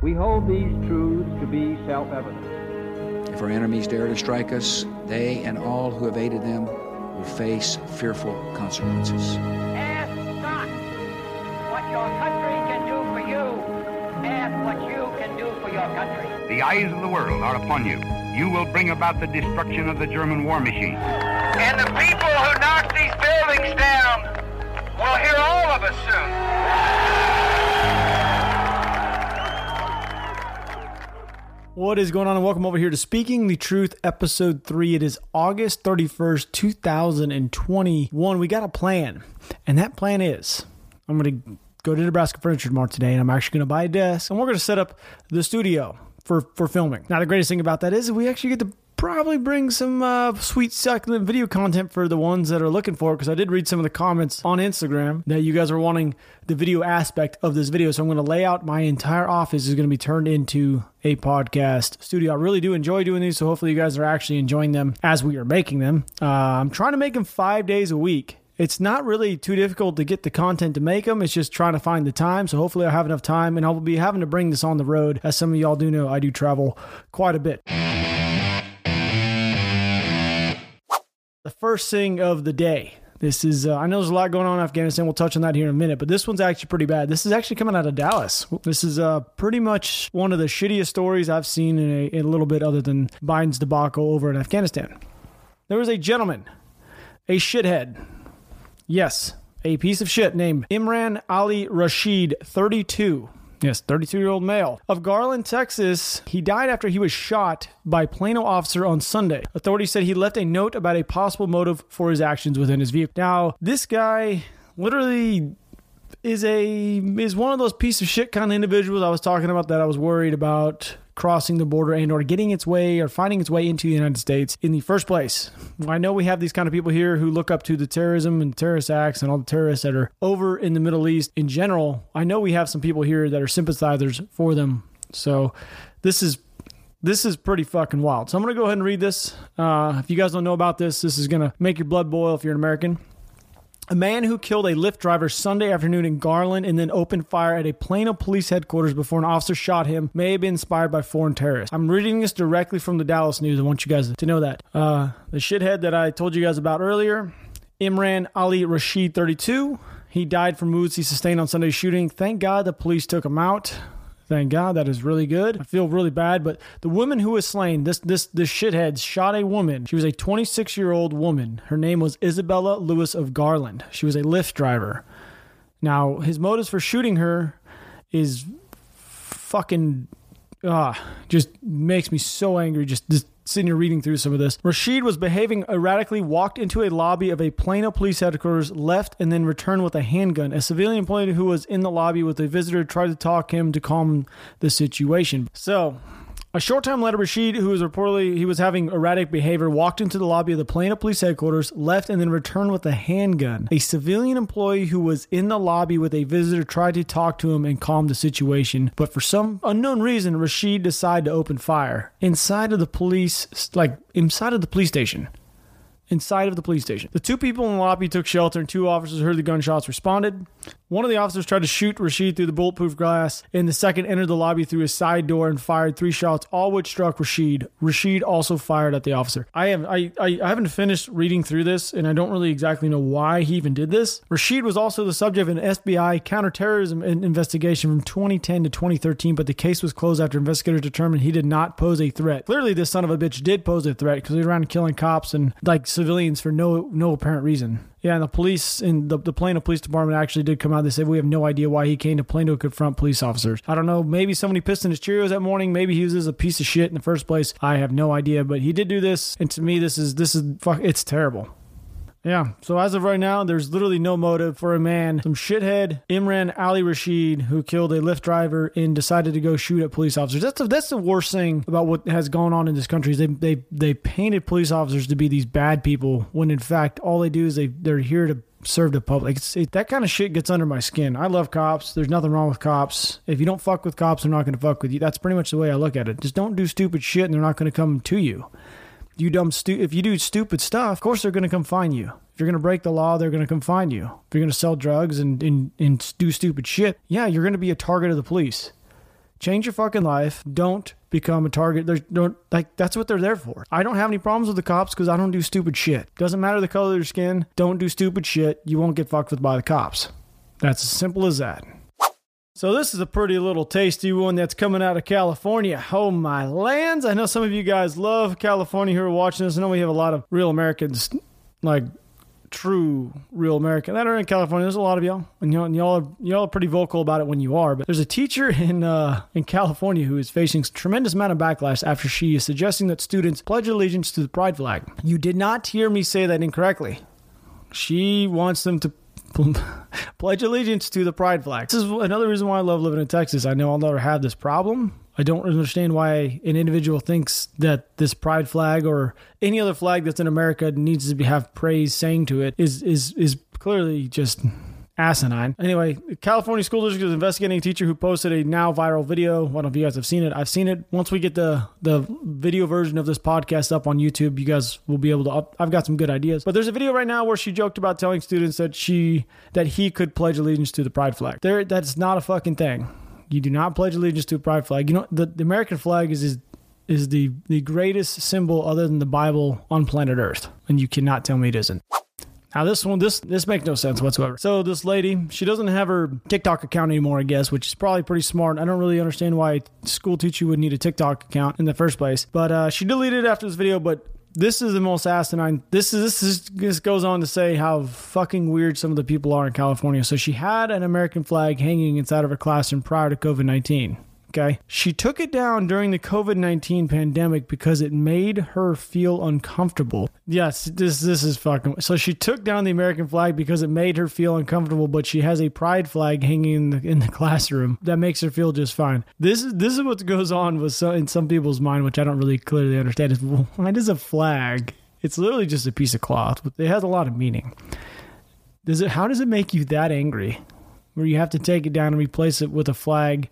We hold these truths to be self-evident. If our enemies dare to strike us, they and all who have aided them will face fearful consequences. Ask not what your country can do for you. Ask what you can do for your country. The eyes of the world are upon you. You will bring about the destruction of the German war machine. And the people who knock these buildings down will hear all of us soon. What is going on? And welcome over here to Speaking the Truth, episode three. It is August 31st, 2021. We got a plan, and that plan is I'm going to go to Nebraska Furniture Mart today, and I'm actually going to buy a desk, and we're going to set up the studio for, for filming. Now, the greatest thing about that is we actually get to probably bring some uh, sweet succulent video content for the ones that are looking for because I did read some of the comments on Instagram that you guys are wanting the video aspect of this video. So I'm going to lay out my entire office is going to be turned into a podcast studio. I really do enjoy doing these, so hopefully you guys are actually enjoying them as we are making them. Uh, I'm trying to make them five days a week. It's not really too difficult to get the content to make them. It's just trying to find the time. So hopefully I have enough time and I'll be having to bring this on the road. As some of y'all do know, I do travel quite a bit. The first thing of the day. This is, uh, I know there's a lot going on in Afghanistan. We'll touch on that here in a minute, but this one's actually pretty bad. This is actually coming out of Dallas. This is uh, pretty much one of the shittiest stories I've seen in a, in a little bit other than Biden's debacle over in Afghanistan. There was a gentleman, a shithead. Yes, a piece of shit named Imran Ali Rasheed, 32. Yes, 32 year old male. Of Garland, Texas, he died after he was shot by Plano officer on Sunday. Authorities said he left a note about a possible motive for his actions within his vehicle. Now, this guy literally is a is one of those piece of shit kind of individuals I was talking about that I was worried about crossing the border and or getting its way or finding its way into the United States in the first place. I know we have these kind of people here who look up to the terrorism and terrorist acts and all the terrorists that are over in the Middle East in general. I know we have some people here that are sympathizers for them. So this is this is pretty fucking wild. So I'm gonna go ahead and read this. Uh, if you guys don't know about this, this is gonna make your blood boil if you're an American. A man who killed a Lyft driver Sunday afternoon in Garland and then opened fire at a Plano police headquarters before an officer shot him may have been inspired by foreign terrorists. I'm reading this directly from the Dallas News. I want you guys to know that. Uh, the shithead that I told you guys about earlier, Imran Ali Rasheed, 32. He died from wounds he sustained on Sunday's shooting. Thank God the police took him out. Thank God, that is really good. I feel really bad, but the woman who was slain, this this this shithead shot a woman. She was a 26 year old woman. Her name was Isabella Lewis of Garland. She was a Lyft driver. Now his motives for shooting her is fucking ah just makes me so angry. Just just sitting here reading through some of this. Rasheed was behaving erratically, walked into a lobby of a Plano police headquarters, left, and then returned with a handgun. A civilian employee who was in the lobby with a visitor tried to talk him to calm the situation. So, a short time later, Rasheed, who was reportedly he was having erratic behavior, walked into the lobby of the Plano Police headquarters, left, and then returned with a handgun. A civilian employee who was in the lobby with a visitor tried to talk to him and calm the situation, but for some unknown reason, Rasheed decided to open fire inside of the police, like inside of the police station inside of the police station. The two people in the lobby took shelter and two officers heard the gunshots responded. One of the officers tried to shoot Rasheed through the bulletproof glass, and the second entered the lobby through his side door and fired three shots, all which struck Rasheed. Rasheed also fired at the officer. I have I, I, I haven't finished reading through this, and I don't really exactly know why he even did this. Rasheed was also the subject of an FBI counterterrorism investigation from 2010 to 2013, but the case was closed after investigators determined he did not pose a threat. Clearly, this son of a bitch did pose a threat because he was around killing cops and like civilians for no no apparent reason. Yeah, and the police in the, the Plano Police Department actually did come out. They said we have no idea why he came to Plano to confront police officers. I don't know. Maybe somebody pissed in his Cheerios that morning. Maybe he was a piece of shit in the first place. I have no idea, but he did do this, and to me, this is this is fuck. It's terrible. Yeah. So as of right now, there's literally no motive for a man, some shithead Imran Ali Rasheed, who killed a Lyft driver and decided to go shoot at police officers. That's the, that's the worst thing about what has gone on in this country. Is they they they painted police officers to be these bad people when in fact all they do is they they're here to serve the public. It's, it, that kind of shit gets under my skin. I love cops. There's nothing wrong with cops. If you don't fuck with cops, they're not going to fuck with you. That's pretty much the way I look at it. Just don't do stupid shit, and they're not going to come to you you dumb stu- if you do stupid stuff, of course they're going to come find you. If you're going to break the law, they're going to come find you. If you're going to sell drugs and, and, and do stupid shit, yeah, you're going to be a target of the police. change your fucking life. Don't become a target. Don't like that's what they're there for. I don't have any problems with the cops because I don't do stupid shit. Doesn't matter the color of your skin. Don't do stupid shit. You won't get fucked with by the cops. That's as simple as that. So this is a pretty little tasty one that's coming out of California. Oh my lands! I know some of you guys love California who are watching this. I know we have a lot of real Americans, like true real American that are in California. There's a lot of y'all, and y'all, and y'all, are, y'all are pretty vocal about it when you are. But there's a teacher in uh, in California who is facing tremendous amount of backlash after she is suggesting that students pledge allegiance to the pride flag. You did not hear me say that incorrectly. She wants them to pledge allegiance to the pride flag. This is another reason why I love living in Texas. I know I'll never have this problem. I don't understand why an individual thinks that this pride flag or any other flag that's in America needs to be, have praise saying to it is is is clearly just asinine. Anyway, California school district is investigating a teacher who posted a now viral video. I don't know if you guys have seen it. I've seen it. Once we get the the video version of this podcast up on YouTube, you guys will be able to. Up, I've got some good ideas. But there's a video right now where she joked about telling students that she that he could pledge allegiance to the pride flag. There, that's not a fucking thing. You do not pledge allegiance to a pride flag. You know the, the American flag is is is the the greatest symbol other than the Bible on planet Earth, and you cannot tell me it isn't. Now this one, this this makes no sense whatsoever. So this lady, she doesn't have her TikTok account anymore, I guess, which is probably pretty smart. I don't really understand why school teacher would need a TikTok account in the first place, but uh, she deleted it after this video. But this is the most asinine. This is this is this goes on to say how fucking weird some of the people are in California. So she had an American flag hanging inside of her classroom prior to COVID nineteen. Okay. She took it down during the COVID 19 pandemic because it made her feel uncomfortable. Yes, this this is fucking. So she took down the American flag because it made her feel uncomfortable, but she has a pride flag hanging in the, in the classroom that makes her feel just fine. This is this is what goes on with some, in some people's mind, which I don't really clearly understand. Is why does a flag? It's literally just a piece of cloth, but it has a lot of meaning. Does it? How does it make you that angry, where you have to take it down and replace it with a flag?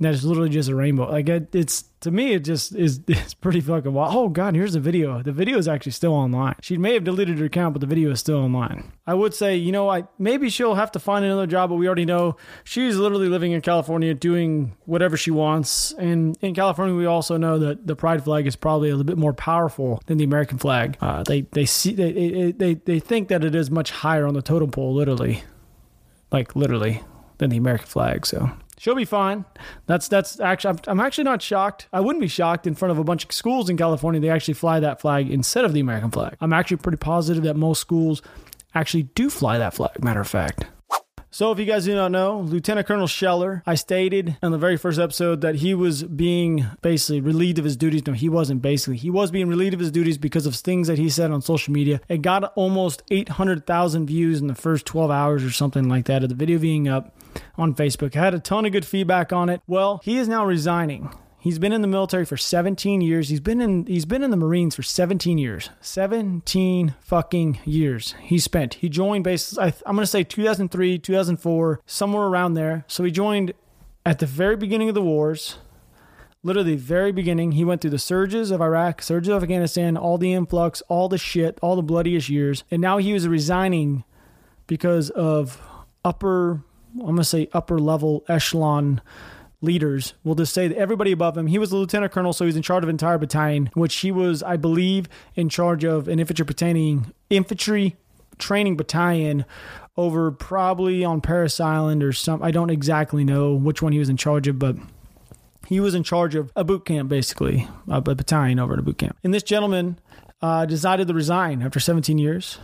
That is literally just a rainbow. Like it, it's to me, it just is. It's pretty fucking wild. Oh god, here's the video. The video is actually still online. She may have deleted her account, but the video is still online. I would say, you know, I maybe she'll have to find another job, but we already know she's literally living in California, doing whatever she wants. And in California, we also know that the pride flag is probably a little bit more powerful than the American flag. Uh, they they see they, they they think that it is much higher on the totem pole, literally, like literally, than the American flag. So She'll be fine. That's that's actually I'm, I'm, actually not shocked. I wouldn't be shocked in front of a bunch of schools in California they actually fly that flag instead of the American flag. I'm actually pretty positive that most schools actually do fly that flag. Matter of fact. So, if you guys do not know, Lieutenant Colonel Scheller, I stated in the very first episode that he was being basically relieved of his duties. No, he wasn't basically. He was being relieved of his duties because of things that he said on social media. It got almost 800,000 views in the first 12 hours or something like that of the video being up on Facebook. I had a ton of good feedback on it. Well, he is now resigning. He's been in the military for 17 years. He's been in he's been in the Marines for 17 years. 17 fucking years he spent. He joined base I, I'm going to say 2003, 2004, somewhere around there. So he joined at the very beginning of the wars. Literally the very beginning, he went through the surges of Iraq, surges of Afghanistan, all the influx, all the shit, all the bloodiest years. And now he was resigning because of upper I'm going to say upper level echelon leaders. We'll just say that everybody above him. He was a lieutenant colonel, so he's in charge of entire battalion, which he was, I believe, in charge of an infantry battalion, infantry training battalion over probably on Parris Island or some. I don't exactly know which one he was in charge of, but he was in charge of a boot camp, basically, a battalion over at a boot camp. And this gentleman uh, decided to resign after 17 years.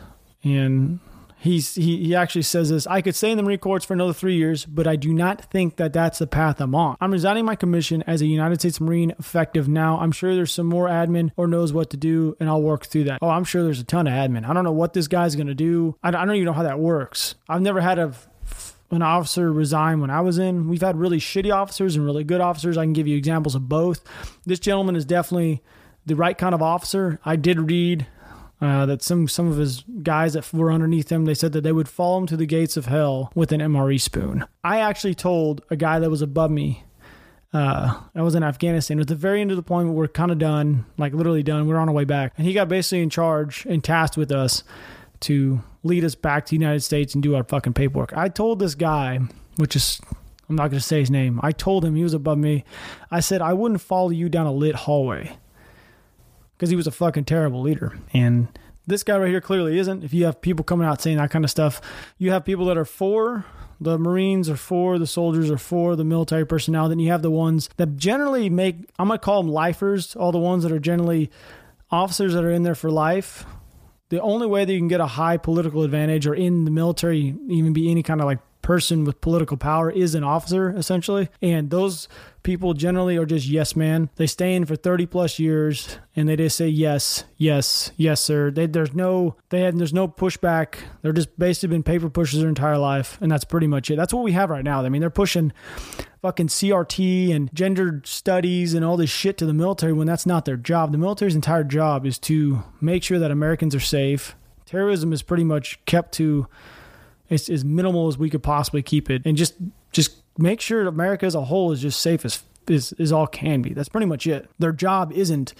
And He's, he, he actually says this I could stay in the Marine Corps for another three years, but I do not think that that's the path I'm on. I'm resigning my commission as a United States Marine effective now. I'm sure there's some more admin or knows what to do, and I'll work through that. Oh, I'm sure there's a ton of admin. I don't know what this guy's going to do. I, I don't even know how that works. I've never had a an officer resign when I was in. We've had really shitty officers and really good officers. I can give you examples of both. This gentleman is definitely the right kind of officer. I did read uh, that some some of his guys that were underneath him they said that they would follow him to the gates of hell with an MRE spoon. I actually told a guy that was above me. Uh, I was in Afghanistan. At the very end of the deployment, we're kind of done, like literally done. We're on our way back, and he got basically in charge and tasked with us to lead us back to the United States and do our fucking paperwork. I told this guy, which is I'm not going to say his name. I told him he was above me. I said I wouldn't follow you down a lit hallway because he was a fucking terrible leader. And this guy right here clearly isn't. If you have people coming out saying that kind of stuff, you have people that are for the Marines are for the soldiers are for the military personnel. Then you have the ones that generally make I'm gonna call them lifers. All the ones that are generally officers that are in there for life. The only way that you can get a high political advantage or in the military, even be any kind of like person with political power is an officer essentially. And those people generally are just yes man. They stay in for 30 plus years and they just say yes yes yes sir. They, there's no they had there's no pushback. They're just basically been paper pushers their entire life and that's pretty much it. That's what we have right now. I mean they're pushing fucking CRT and gender studies and all this shit to the military when that's not their job. The military's entire job is to make sure that Americans are safe. Terrorism is pretty much kept to as, as minimal as we could possibly keep it, and just just make sure America as a whole is just safe as is, is all can be. That's pretty much it. Their job isn't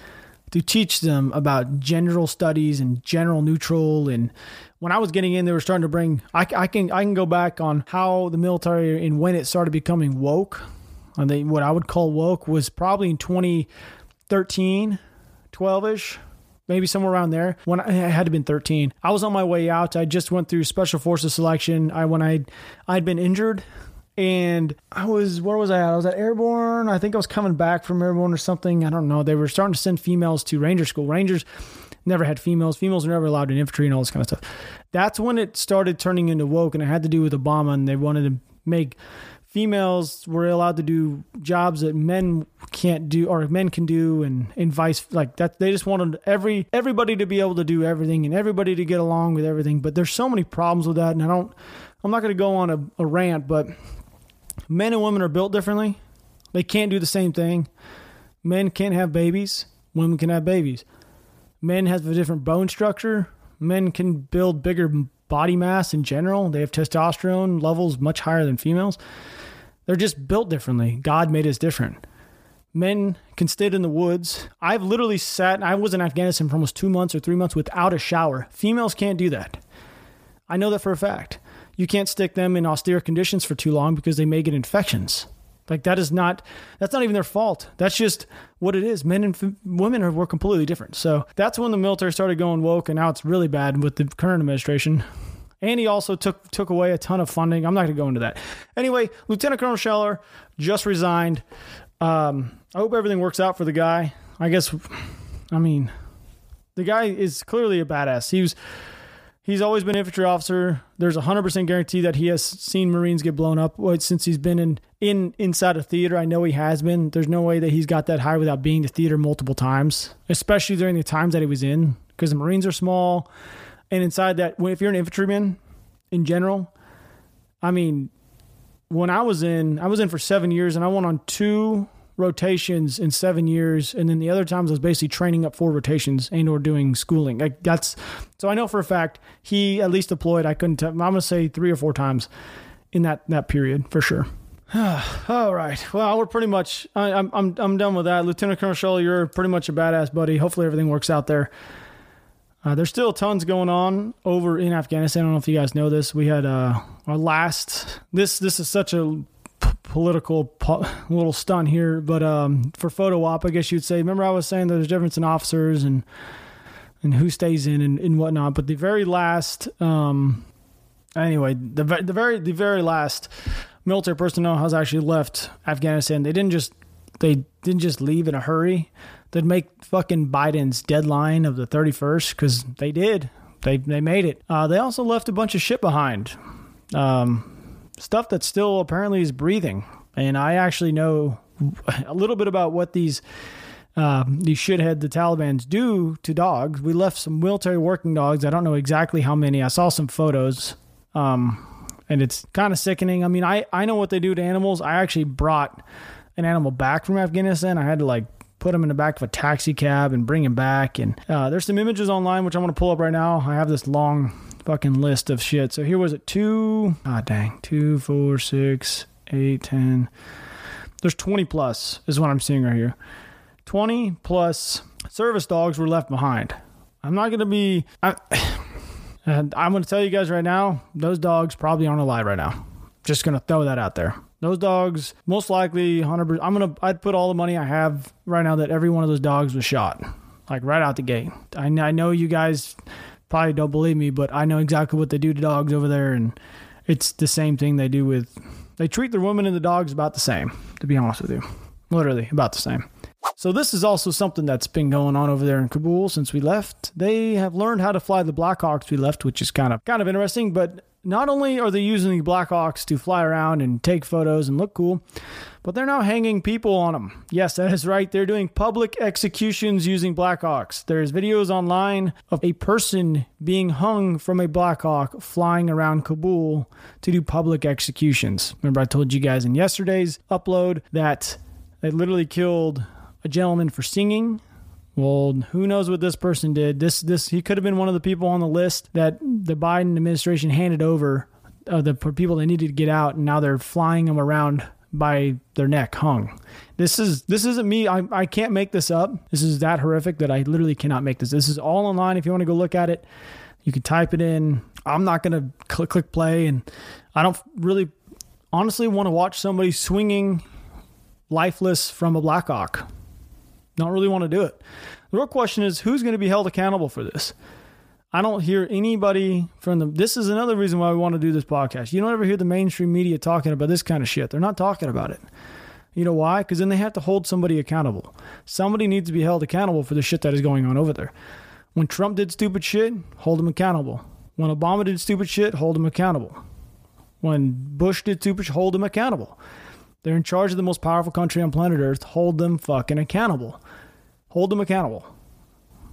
to teach them about general studies and general neutral and when I was getting in, they were starting to bring. I, I can I can go back on how the military and when it started becoming woke. And they, what I would call woke was probably in 2013, 12 ish maybe somewhere around there. When I, had to been 13, I was on my way out. I just went through special forces selection. I when I I'd been injured. And I was, where was I at? I was at Airborne. I think I was coming back from Airborne or something. I don't know. They were starting to send females to Ranger School. Rangers never had females. Females were never allowed in infantry and all this kind of stuff. That's when it started turning into woke, and it had to do with Obama, and they wanted to make females were allowed to do jobs that men can't do or men can do and, and vice like that they just wanted every everybody to be able to do everything and everybody to get along with everything. But there's so many problems with that and i don't i'm not going to go on a, a rant but men and women are built differently. They can't do the same thing. Men can't have babies. Women can have babies. Men have a different bone structure. Men can build bigger body mass in general. They have testosterone levels much higher than females they're just built differently. God made us different. Men can sit in the woods. I've literally sat, I was in Afghanistan for almost two months or three months without a shower. Females can't do that. I know that for a fact. You can't stick them in austere conditions for too long because they may get infections. Like that is not that's not even their fault. That's just what it is. Men and f- women are were completely different. So that's when the military started going woke, and now it's really bad with the current administration and he also took took away a ton of funding. I'm not going to go into that. Anyway, Lieutenant Colonel Scheller just resigned. Um, I hope everything works out for the guy. I guess, I mean, the guy is clearly a badass. He was. He's always been infantry officer. There's a hundred percent guarantee that he has seen Marines get blown up since he's been in in inside a theater. I know he has been. There's no way that he's got that high without being to theater multiple times, especially during the times that he was in, because the Marines are small. And inside that, if you're an infantryman in general, I mean, when I was in, I was in for seven years and I went on two rotations in seven years. And then the other times I was basically training up four rotations and or doing schooling. Like that's, so I know for a fact he at least deployed. I couldn't, i I'm going to say three or four times in that, that period for sure. All right. Well, we're pretty much. I, am I'm I'm done with that. Lieutenant Colonel Scholl, you're pretty much a badass, buddy. Hopefully everything works out there. Uh, there's still tons going on over in Afghanistan. I don't know if you guys know this. We had uh, our last. This this is such a p- political po- little stunt here, but um, for photo op, I guess you'd say. Remember, I was saying there's a difference in officers and and who stays in and, and whatnot. But the very last, um, anyway, the the very the very last military personnel has actually left Afghanistan. They didn't just they didn't just leave in a hurry they'd make fucking Biden's deadline of the 31st because they did. They they made it. Uh, they also left a bunch of shit behind, um, stuff that still apparently is breathing. And I actually know a little bit about what these uh, these shithead the Taliban's do to dogs. We left some military working dogs. I don't know exactly how many. I saw some photos. Um, and it's kind of sickening. I mean, I, I know what they do to animals. I actually brought an animal back from Afghanistan. I had to like put him in the back of a taxi cab and bring him back. And uh, there's some images online which I'm to pull up right now. I have this long fucking list of shit. So here was it two, ah, dang, two, four, six, eight, ten. There's 20 plus is what I'm seeing right here. 20 plus service dogs were left behind. I'm not to be, I, and I'm going to tell you guys right now, those dogs probably aren't alive right now. Just going to throw that out there. Those dogs, most likely, hundred. I'm gonna. I'd put all the money I have right now that every one of those dogs was shot, like right out the gate. I, I know you guys probably don't believe me, but I know exactly what they do to dogs over there, and it's the same thing they do with. They treat their women and the dogs about the same. To be honest with you, literally about the same. So this is also something that's been going on over there in Kabul since we left. They have learned how to fly the Blackhawks we left, which is kind of kind of interesting. But not only are they using the Blackhawks to fly around and take photos and look cool, but they're now hanging people on them. Yes, that is right. They're doing public executions using Blackhawks. There's videos online of a person being hung from a Blackhawk flying around Kabul to do public executions. Remember, I told you guys in yesterday's upload that they literally killed a gentleman for singing. Well, who knows what this person did? This this he could have been one of the people on the list that the Biden administration handed over uh, the people they needed to get out, and now they're flying them around by their neck hung. This is this isn't me. I I can't make this up. This is that horrific that I literally cannot make this. This is all online. If you want to go look at it, you can type it in. I'm not gonna click click play, and I don't really honestly want to watch somebody swinging lifeless from a black Blackhawk. Don't really want to do it. The real question is who's going to be held accountable for this? I don't hear anybody from the. This is another reason why we want to do this podcast. You don't ever hear the mainstream media talking about this kind of shit. They're not talking about it. You know why? Because then they have to hold somebody accountable. Somebody needs to be held accountable for the shit that is going on over there. When Trump did stupid shit, hold him accountable. When Obama did stupid shit, hold him accountable. When Bush did stupid shit, hold him accountable. They're in charge of the most powerful country on planet Earth. Hold them fucking accountable. Hold them accountable.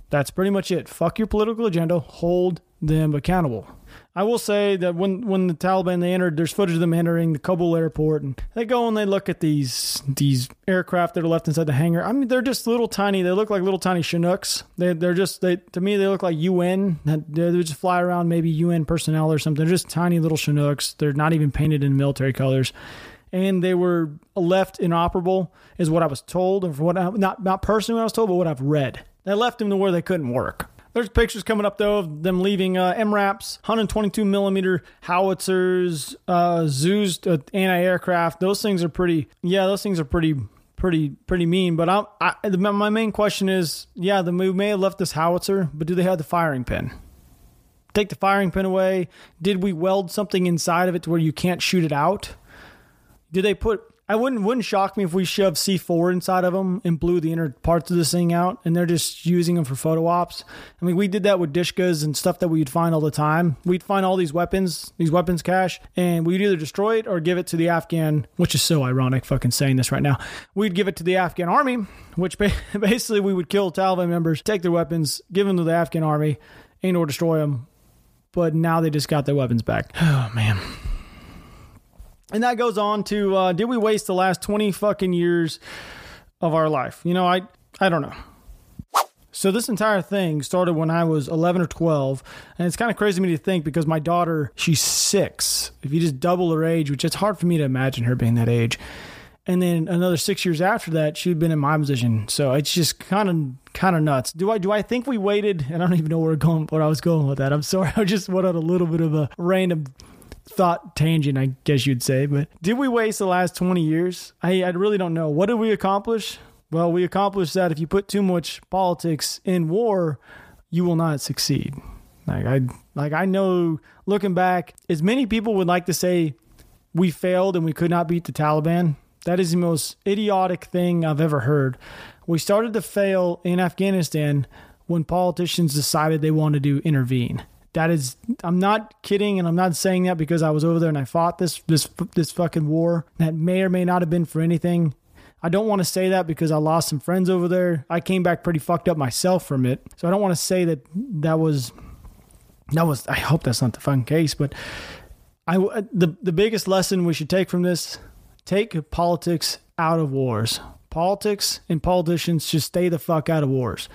That's pretty much it. Fuck your political agenda. Hold them accountable. I will say that when when the Taliban they entered, there's footage of them entering the Kabul airport, and they go and they look at these these aircraft that are left inside the hangar. I mean, they're just little tiny. They look like little tiny Chinooks. They they're just they to me they look like UN. They just fly around maybe UN personnel or something. They're just tiny little Chinooks. They're not even painted in military colors and they were left inoperable, is what I was told, or what I, not not personally what I was told, but what I've read. They left them to where they couldn't work. There's pictures coming up though of them leaving uh, MRAPs, 122 millimeter howitzers, uh, Zeus uh, anti-aircraft. Those things are pretty. Yeah, those things are pretty, pretty, pretty mean. But I'm, I, my main question is, yeah, the we may have left this howitzer, but do they have the firing pin? Take the firing pin away. Did we weld something inside of it to where you can't shoot it out? Do they put? I wouldn't wouldn't shock me if we shoved C4 inside of them and blew the inner parts of this thing out, and they're just using them for photo ops. I mean, we did that with dishkas and stuff that we'd find all the time. We'd find all these weapons, these weapons cache, and we'd either destroy it or give it to the Afghan, which is so ironic, fucking saying this right now. We'd give it to the Afghan army, which basically we would kill Taliban members, take their weapons, give them to the Afghan army, and or destroy them. But now they just got their weapons back. Oh man. And that goes on to uh, did we waste the last 20 fucking years of our life? You know, I I don't know. So this entire thing started when I was 11 or 12, and it's kind of crazy to me to think because my daughter, she's 6. If you just double her age, which it's hard for me to imagine her being that age. And then another 6 years after that, she'd been in my position. So it's just kind of kind of nuts. Do I do I think we waited? And I don't even know where going where I was going with that. I'm sorry. I just went on a little bit of a random thought tangent, I guess you'd say. But did we waste the last 20 years? I, I really don't know. What did we accomplish? Well, we accomplished that if you put too much politics in war, you will not succeed. Like I like I know looking back, as many people would like to say we failed and we could not beat the Taliban. That is the most idiotic thing I've ever heard. We started to fail in Afghanistan when politicians decided they wanted to intervene. That is, I'm not kidding, and I'm not saying that because I was over there and I fought this this this fucking war that may or may not have been for anything. I don't want to say that because I lost some friends over there. I came back pretty fucked up myself from it, so I don't want to say that that was that was. I hope that's not the fucking case, but I the the biggest lesson we should take from this: take politics out of wars. Politics and politicians should stay the fuck out of wars.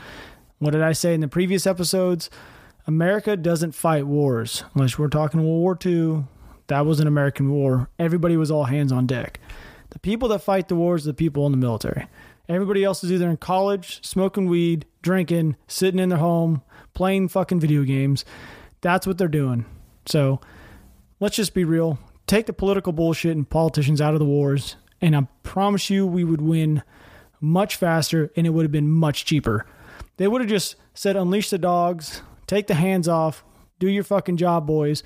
What did I say in the previous episodes? America doesn't fight wars unless we're talking World War II. That was an American war. Everybody was all hands on deck. The people that fight the wars are the people in the military. Everybody else is either in college, smoking weed, drinking, sitting in their home, playing fucking video games. That's what they're doing. So let's just be real. take the political bullshit and politicians out of the wars, and I promise you we would win much faster and it would have been much cheaper. They would have just said, unleash the dogs, take the hands off, do your fucking job, boys.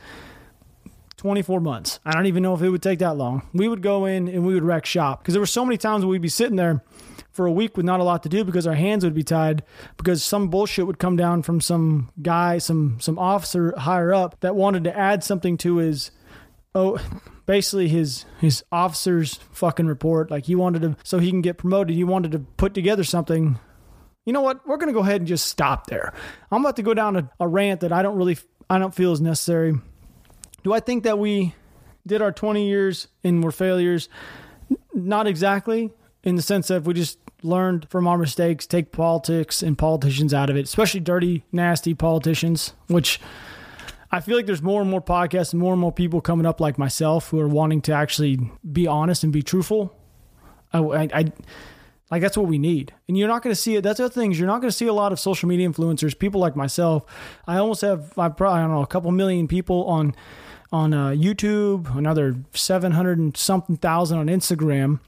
24 months. I don't even know if it would take that long. We would go in and we would wreck shop because there were so many times we'd be sitting there for a week with not a lot to do because our hands would be tied because some bullshit would come down from some guy, some some officer higher up that wanted to add something to his oh basically his his officer's fucking report like he wanted to so he can get promoted. He wanted to put together something you know what? We're going to go ahead and just stop there. I'm about to go down a, a rant that I don't really I don't feel is necessary. Do I think that we did our 20 years and were failures? Not exactly, in the sense that we just learned from our mistakes, take politics and politicians out of it, especially dirty, nasty politicians, which I feel like there's more and more podcasts and more and more people coming up like myself who are wanting to actually be honest and be truthful. I, I, I like that's what we need. And you're not going to see it. That's the things you're not going to see a lot of social media influencers, people like myself. I almost have I probably I don't know a couple million people on on uh, YouTube, another 700 and something thousand on Instagram.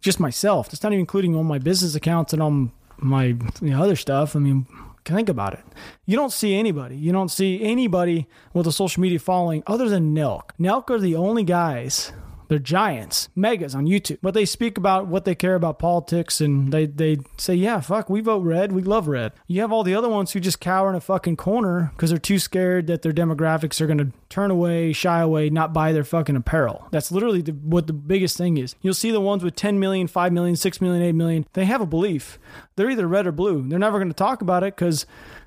Just myself. That's not even including all my business accounts and all my you know, other stuff. I mean, think about it. You don't see anybody. You don't see anybody with a social media following other than Nelk. Nelk are the only guys they're giants, megas on YouTube. But they speak about what they care about politics and they, they say, yeah, fuck, we vote red. We love red. You have all the other ones who just cower in a fucking corner because they're too scared that their demographics are going to turn away, shy away, not buy their fucking apparel. That's literally the, what the biggest thing is. You'll see the ones with 10 million, 5 million, 6 million, 8 million. They have a belief. They're either red or blue. They're never going to talk about it because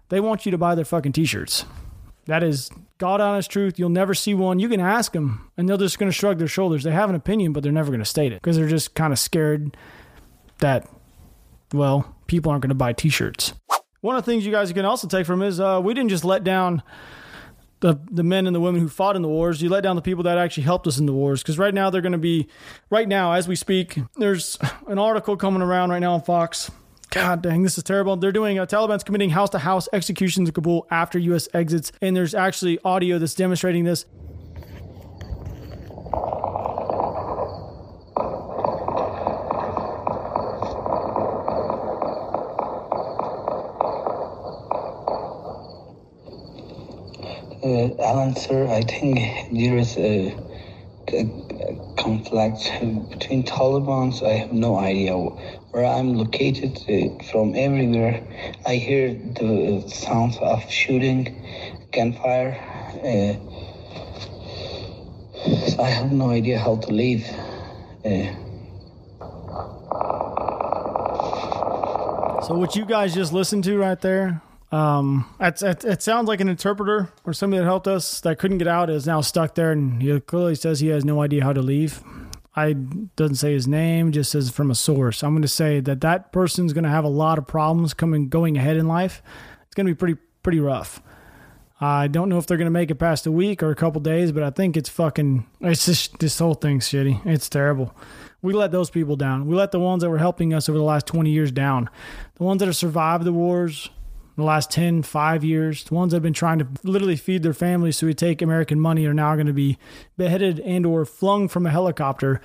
they want you to buy their fucking t shirts. That is God honest truth. You'll never see one. You can ask them, and they're just going to shrug their shoulders. They have an opinion, but they're never going to state it because they're just kind of scared that, well, people aren't going to buy t shirts. One of the things you guys can also take from is uh, we didn't just let down the the men and the women who fought in the wars. You let down the people that actually helped us in the wars. Because right now they're going to be, right now as we speak, there's an article coming around right now on Fox God dang, this is terrible. They're doing uh, Taliban's committing house to house executions in Kabul after U.S. exits, and there's actually audio that's demonstrating this. Uh, Alan, sir, I think there is a, a conflict between Taliban's. I have no idea where I'm located. From everywhere, I hear the sounds of shooting, gunfire. Uh, so I have no idea how to leave. Uh, so what you guys just listened to right there, um, it, it, it, sounds like an interpreter or somebody that helped us that couldn't get out is now stuck there, and he clearly says he has no idea how to leave. I doesn't say his name, just says from a source. I'm going to say that that person's going to have a lot of problems coming going ahead in life. It's going to be pretty pretty rough. I don't know if they're going to make it past a week or a couple days, but I think it's fucking. It's just this whole thing's shitty. It's terrible. We let those people down. We let the ones that were helping us over the last 20 years down. The ones that have survived the wars, the last 10, 5 years. The ones that have been trying to literally feed their families so we take American money are now going to be beheaded and or flung from a helicopter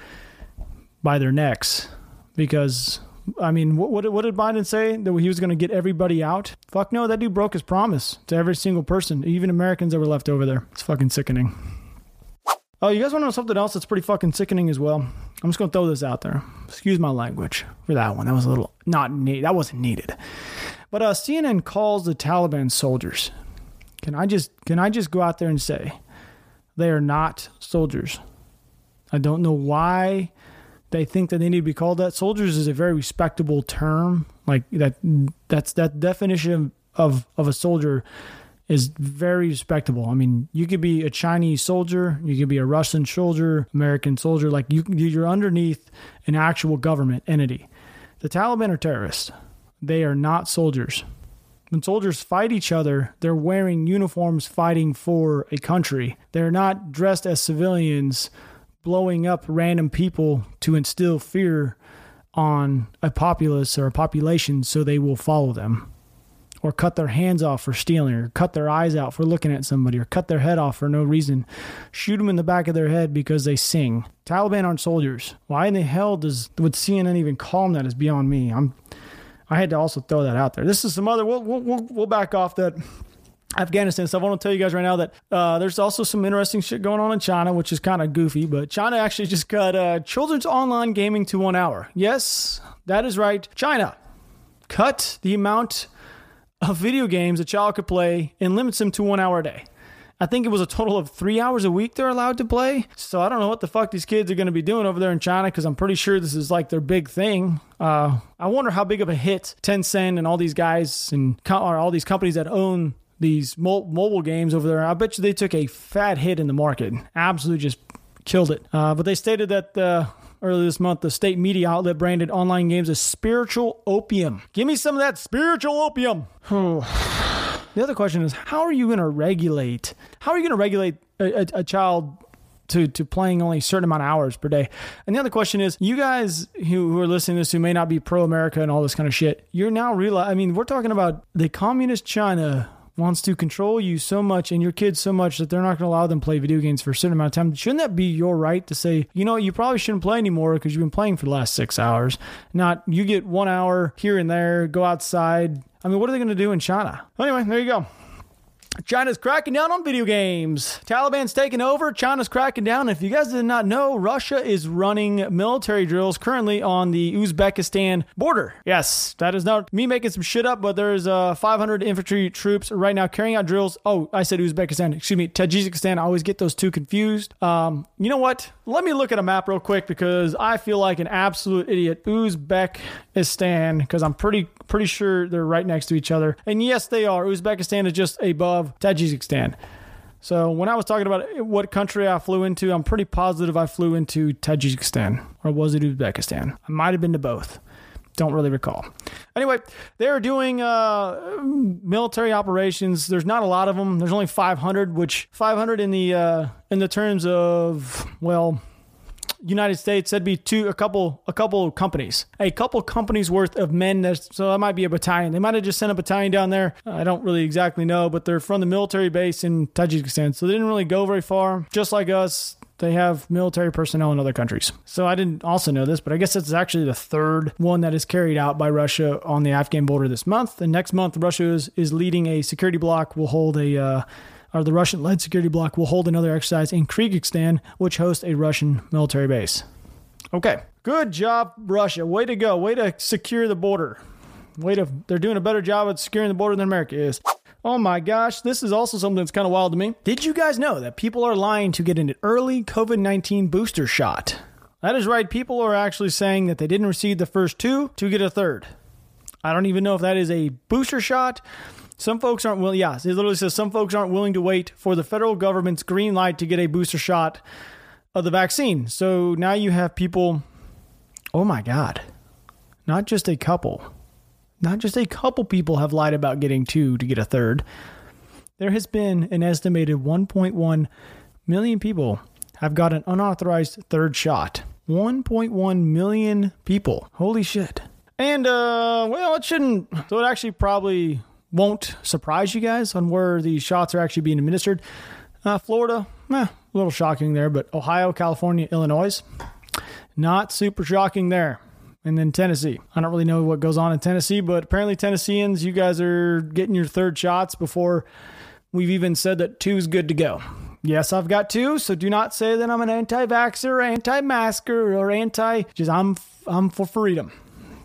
by their necks because I mean, what, what, what did Biden say? That he was going to get everybody out? Fuck no, that dude broke his promise to every single person, even Americans that were left over there. It's fucking sickening. Oh, you guys want to know something else that's pretty fucking sickening as well? I'm just going to throw this out there. Excuse my language for that one. That was a little not neat. That wasn't needed. But uh, CNN calls the Taliban soldiers. Can I just can I just go out there and say they are not soldiers? I don't know why they think that they need to be called that. Soldiers is a very respectable term. Like that that's that definition of of a soldier is very respectable. I mean, you could be a Chinese soldier, you could be a Russian soldier, American soldier. Like you, you're underneath an actual government entity. The Taliban are terrorists. They are not soldiers. When soldiers fight each other, they're wearing uniforms fighting for a country. They're not dressed as civilians blowing up random people to instill fear on a populace or a population so they will follow them or cut their hands off for stealing, or cut their eyes out for looking at somebody, or cut their head off for no reason, shoot them in the back of their head because they sing. Taliban aren't soldiers. Why in the hell does would CNN even call them that is beyond me. I'm I had to also throw that out there. This is some other. We'll we'll, we'll back off that. Afghanistan stuff. I want to tell you guys right now that uh, there's also some interesting shit going on in China, which is kind of goofy. But China actually just cut uh, children's online gaming to one hour. Yes, that is right. China cut the amount of video games a child could play and limits them to one hour a day. I think it was a total of three hours a week they're allowed to play. So I don't know what the fuck these kids are going to be doing over there in China because I'm pretty sure this is like their big thing. Uh, I wonder how big of a hit Tencent and all these guys and co- or all these companies that own these mo- mobile games over there. I bet you they took a fat hit in the market. Absolutely just killed it. Uh, but they stated that uh, earlier this month, the state media outlet branded online games as spiritual opium. Give me some of that spiritual opium. the other question is, how are you going to regulate? How are you going to regulate a, a, a child? To, to playing only a certain amount of hours per day. And the other question is, you guys who, who are listening to this who may not be pro America and all this kind of shit, you're now realize. I mean, we're talking about the communist China wants to control you so much and your kids so much that they're not going to allow them to play video games for a certain amount of time. Shouldn't that be your right to say, you know, you probably shouldn't play anymore because you've been playing for the last six hours? Not you get one hour here and there, go outside. I mean, what are they going to do in China? Anyway, there you go. China's cracking down on video games. Taliban's taking over. China's cracking down. If you guys did not know, Russia is running military drills currently on the Uzbekistan border. Yes, that is not me making some shit up, but there's uh, 500 infantry troops right now carrying out drills. Oh, I said Uzbekistan. Excuse me, Tajikistan. I always get those two confused. Um, you know what? Let me look at a map real quick because I feel like an absolute idiot. Uzbekistan, because I'm pretty pretty sure they're right next to each other. And yes, they are. Uzbekistan is just above Tajikistan. So when I was talking about what country I flew into, I'm pretty positive I flew into Tajikistan or was it Uzbekistan? I might have been to both. Don't really recall. Anyway, they're doing uh, military operations. There's not a lot of them. There's only 500, which 500 in the uh, in the terms of well, United States, that'd be two, a couple, a couple companies, a couple companies worth of men. That's, so that might be a battalion. They might have just sent a battalion down there. I don't really exactly know, but they're from the military base in Tajikistan, so they didn't really go very far. Just like us, they have military personnel in other countries. So I didn't also know this, but I guess it's actually the third one that is carried out by Russia on the Afghan border this month. And next month, Russia is, is leading a security block. Will hold a uh, or the Russian led security bloc will hold another exercise in Kyrgyzstan, which hosts a Russian military base. Okay, good job, Russia. Way to go. Way to secure the border. Way to, they're doing a better job at securing the border than America is. Oh my gosh, this is also something that's kind of wild to me. Did you guys know that people are lying to get an early COVID 19 booster shot? That is right, people are actually saying that they didn't receive the first two to get a third. I don't even know if that is a booster shot some folks aren't willing. Yeah, it literally says some folks aren't willing to wait for the federal government's green light to get a booster shot of the vaccine. So now you have people. Oh my God. Not just a couple. Not just a couple people have lied about getting two to get a third. There has been an estimated 1.1 million people have got an unauthorized third shot. 1.1 million people. Holy shit. And, uh, well, it shouldn't. So it actually probably won't surprise you guys on where the shots are actually being administered. Uh, Florida, eh, a little shocking there, but Ohio, California, Illinois, not super shocking there. And then Tennessee. I don't really know what goes on in Tennessee, but apparently Tennesseans, you guys are getting your third shots before we've even said that two is good to go. Yes, I've got two, so do not say that I'm an anti-vaxxer, anti-masker, or anti. Just I'm I'm for freedom.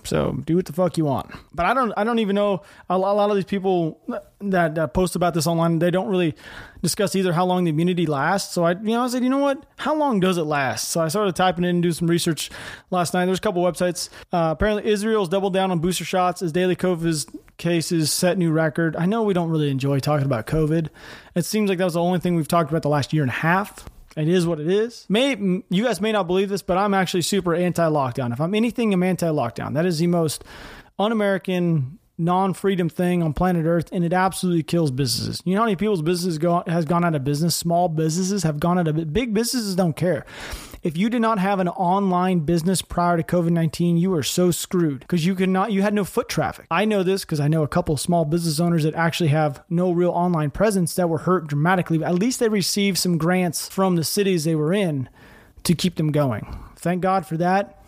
So do what the fuck you want. But I don't I don't even know a lot of these people that post about this online. They don't really discuss either how long the immunity lasts. So I you know I said you know what how long does it last? So I started typing in and do some research last night. There's a couple websites. Uh, apparently Israel's doubled down on booster shots as daily COVID cases set new record. I know we don't really enjoy talking about COVID. It seems like that was the only thing we've talked about the last year and a half. It is what it is. May you guys may not believe this, but I'm actually super anti-lockdown. If I'm anything, I'm anti-lockdown. That is the most un-American, non-freedom thing on planet Earth, and it absolutely kills businesses. You know how many people's businesses go has gone out of business? Small businesses have gone out of big businesses don't care. If you did not have an online business prior to COVID 19, you are so screwed because you could not, you had no foot traffic. I know this because I know a couple small business owners that actually have no real online presence that were hurt dramatically. At least they received some grants from the cities they were in to keep them going. Thank God for that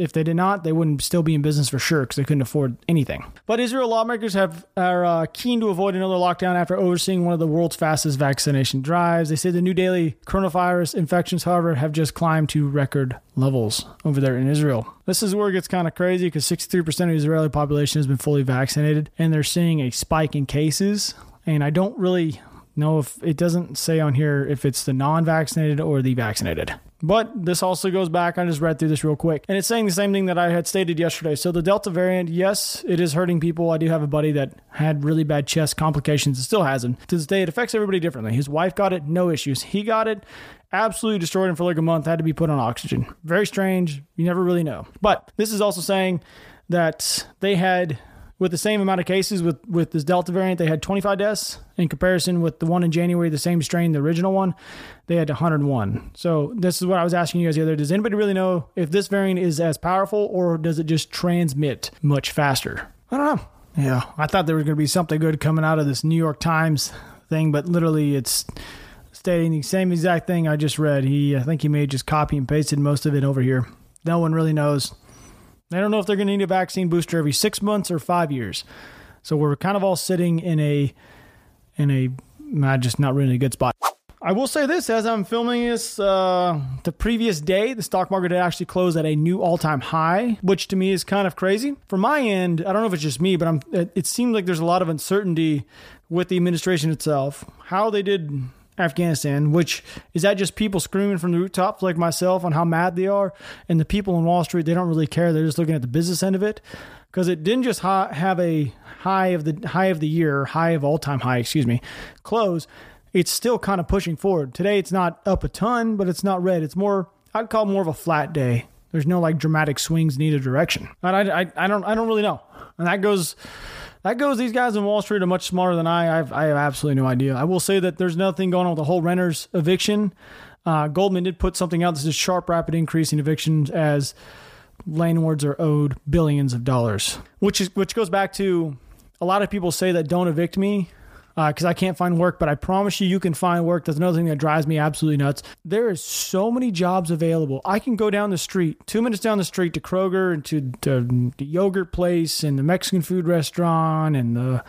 if they did not, they wouldn't still be in business for sure because they couldn't afford anything. But Israel lawmakers have are uh, keen to avoid another lockdown after overseeing one of the world's fastest vaccination drives. They say the new daily coronavirus infections, however, have just climbed to record levels over there in Israel. This is where it gets kind of crazy because 63% of the Israeli population has been fully vaccinated, and they're seeing a spike in cases. And I don't really know if it doesn't say on here if it's the non-vaccinated or the vaccinated. But this also goes back. I just read through this real quick. And it's saying the same thing that I had stated yesterday. So the Delta variant, yes, it is hurting people. I do have a buddy that had really bad chest complications and still has them. To this day, it affects everybody differently. His wife got it, no issues. He got it, absolutely destroyed him for like a month, had to be put on oxygen. Very strange. You never really know. But this is also saying that they had with the same amount of cases with, with this Delta variant, they had 25 deaths in comparison with the one in January, the same strain, the original one, they had 101. So this is what I was asking you guys the other. Does anybody really know if this variant is as powerful or does it just transmit much faster? I don't know. Yeah, I thought there was going to be something good coming out of this New York Times thing, but literally it's stating the same exact thing I just read. He, I think he may just copy and pasted most of it over here. No one really knows. I don't know if they're going to need a vaccine booster every six months or five years. So we're kind of all sitting in a in a not just not really a good spot. I will say this: as I'm filming this, uh, the previous day, the stock market had actually closed at a new all-time high, which to me is kind of crazy. From my end, I don't know if it's just me, but I'm. It, it seems like there's a lot of uncertainty with the administration itself, how they did Afghanistan, which is that just people screaming from the rooftops like myself on how mad they are, and the people in Wall Street they don't really care. They're just looking at the business end of it because it didn't just ha- have a high of the high of the year, high of all time high, excuse me, close. It's still kind of pushing forward. Today it's not up a ton, but it's not red. It's more I'd call more of a flat day. There's no like dramatic swings in either direction. And I, I, I don't I don't really know, and that goes that goes. These guys in Wall Street are much smarter than I. I've, I have absolutely no idea. I will say that there's nothing going on with the whole renters eviction. Uh, Goldman did put something out. This is sharp, rapid increase in evictions as landlords are owed billions of dollars, which is which goes back to a lot of people say that don't evict me because uh, I can't find work, but I promise you, you can find work. That's another thing that drives me absolutely nuts. There is so many jobs available. I can go down the street, two minutes down the street to Kroger and to, to the yogurt place and the Mexican food restaurant and the,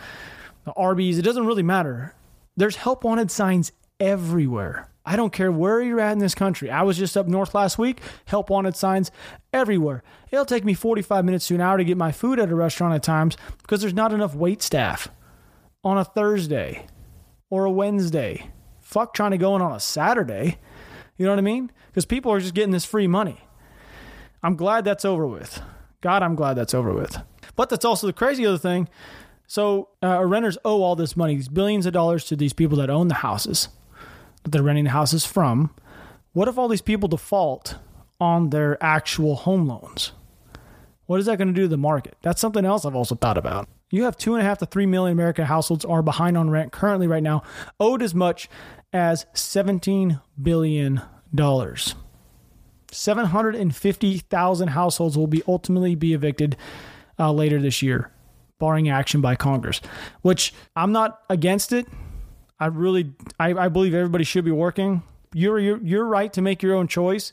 the Arby's. It doesn't really matter. There's help wanted signs everywhere. I don't care where you're at in this country. I was just up north last week, help wanted signs everywhere. It'll take me 45 minutes to an hour to get my food at a restaurant at times because there's not enough wait staff on a Thursday or a Wednesday. Fuck trying to go in on a Saturday. You know what I mean? Because people are just getting this free money. I'm glad that's over with. God, I'm glad that's over with. But that's also the crazy other thing. So, uh, renters owe all this money, these billions of dollars to these people that own the houses that they're renting the houses from. What if all these people default on their actual home loans? What is that going to do to the market? That's something else I've also thought about. You have two and a half to three million American households are behind on rent currently right now, owed as much as $17 billion. 750,000 households will be ultimately be evicted uh, later this year, barring action by Congress, which I'm not against it. I really, I, I believe everybody should be working. You're, you're, you're right to make your own choice.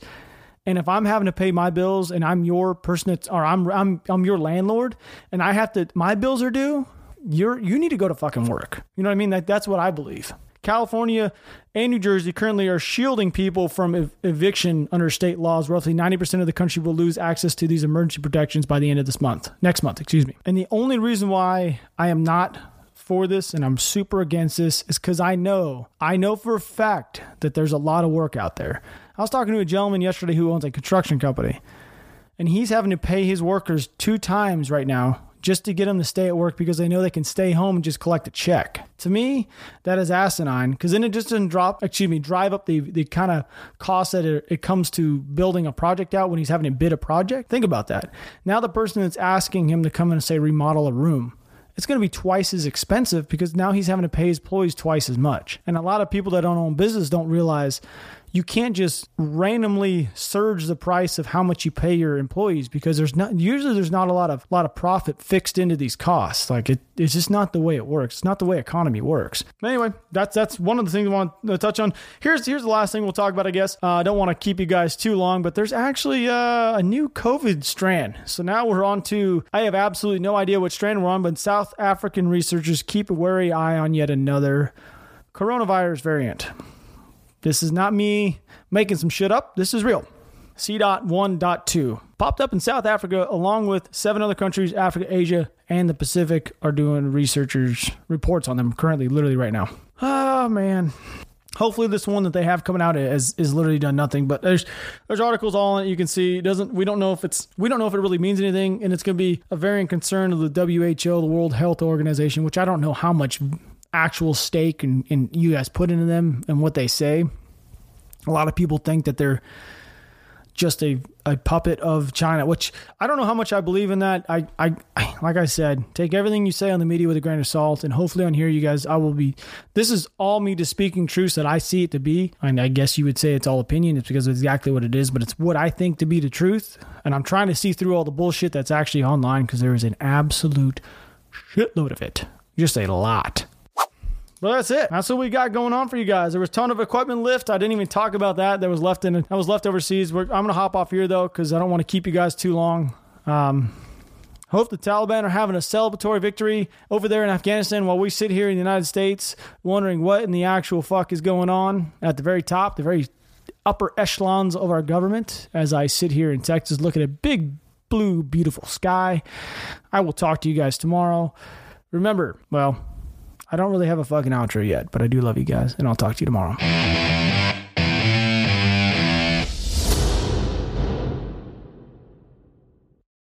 And if I'm having to pay my bills and I'm your person that's, or I'm, I'm, I'm your landlord and I have to, my bills are due, you're, you need to go to fucking work. You know what I mean? That, that's what I believe. California and New Jersey currently are shielding people from ev- eviction under state laws. Roughly 90% of the country will lose access to these emergency protections by the end of this month, next month, excuse me. And the only reason why I am not for this and I'm super against this is because I know, I know for a fact that there's a lot of work out there. I was talking to a gentleman yesterday who owns a construction company, and he's having to pay his workers two times right now just to get them to stay at work because they know they can stay home and just collect a check. To me, that is asinine because then it just doesn't drop, excuse me, drive up the, the kind of cost that it, it comes to building a project out when he's having to bid a project. Think about that. Now, the person that's asking him to come in and say remodel a room it's going to be twice as expensive because now he's having to pay his employees twice as much. And a lot of people that don't own business don't realize you can't just randomly surge the price of how much you pay your employees because there's not usually there's not a lot of lot of profit fixed into these costs. Like it, it's just not the way it works. It's not the way economy works. But anyway, that's that's one of the things I want to touch on. Here's here's the last thing we'll talk about. I guess uh, I don't want to keep you guys too long, but there's actually uh, a new COVID strand. So now we're on to I have absolutely no idea what strand we're on, but South African researchers keep a wary eye on yet another coronavirus variant. This is not me making some shit up. This is real. C.1.2 popped up in South Africa along with seven other countries, Africa, Asia, and the Pacific are doing researchers reports on them currently, literally right now. Oh man. Hopefully this one that they have coming out is is literally done nothing. But there's there's articles all on it. You can see it doesn't we don't know if it's we don't know if it really means anything, and it's gonna be a varying concern of the WHO, the World Health Organization, which I don't know how much actual stake and, and you guys put into them and what they say. A lot of people think that they're just a, a puppet of China, which I don't know how much I believe in that. I, I, I, like I said, take everything you say on the media with a grain of salt, and hopefully on here, you guys, I will be. This is all me just speaking truths that I see it to be, and I guess you would say it's all opinion. It's because it's exactly what it is, but it's what I think to be the truth, and I'm trying to see through all the bullshit that's actually online because there is an absolute shitload of it, just a lot. But that's it. That's what we got going on for you guys. There was a ton of equipment lift. I didn't even talk about that. That was left in. I was left overseas. We're, I'm gonna hop off here though because I don't want to keep you guys too long. Um, hope the Taliban are having a celebratory victory over there in Afghanistan while we sit here in the United States wondering what in the actual fuck is going on at the very top, the very upper echelons of our government. As I sit here in Texas looking at a big blue, beautiful sky. I will talk to you guys tomorrow. Remember, well, I don't really have a fucking outro yet, but I do love you guys, and I'll talk to you tomorrow.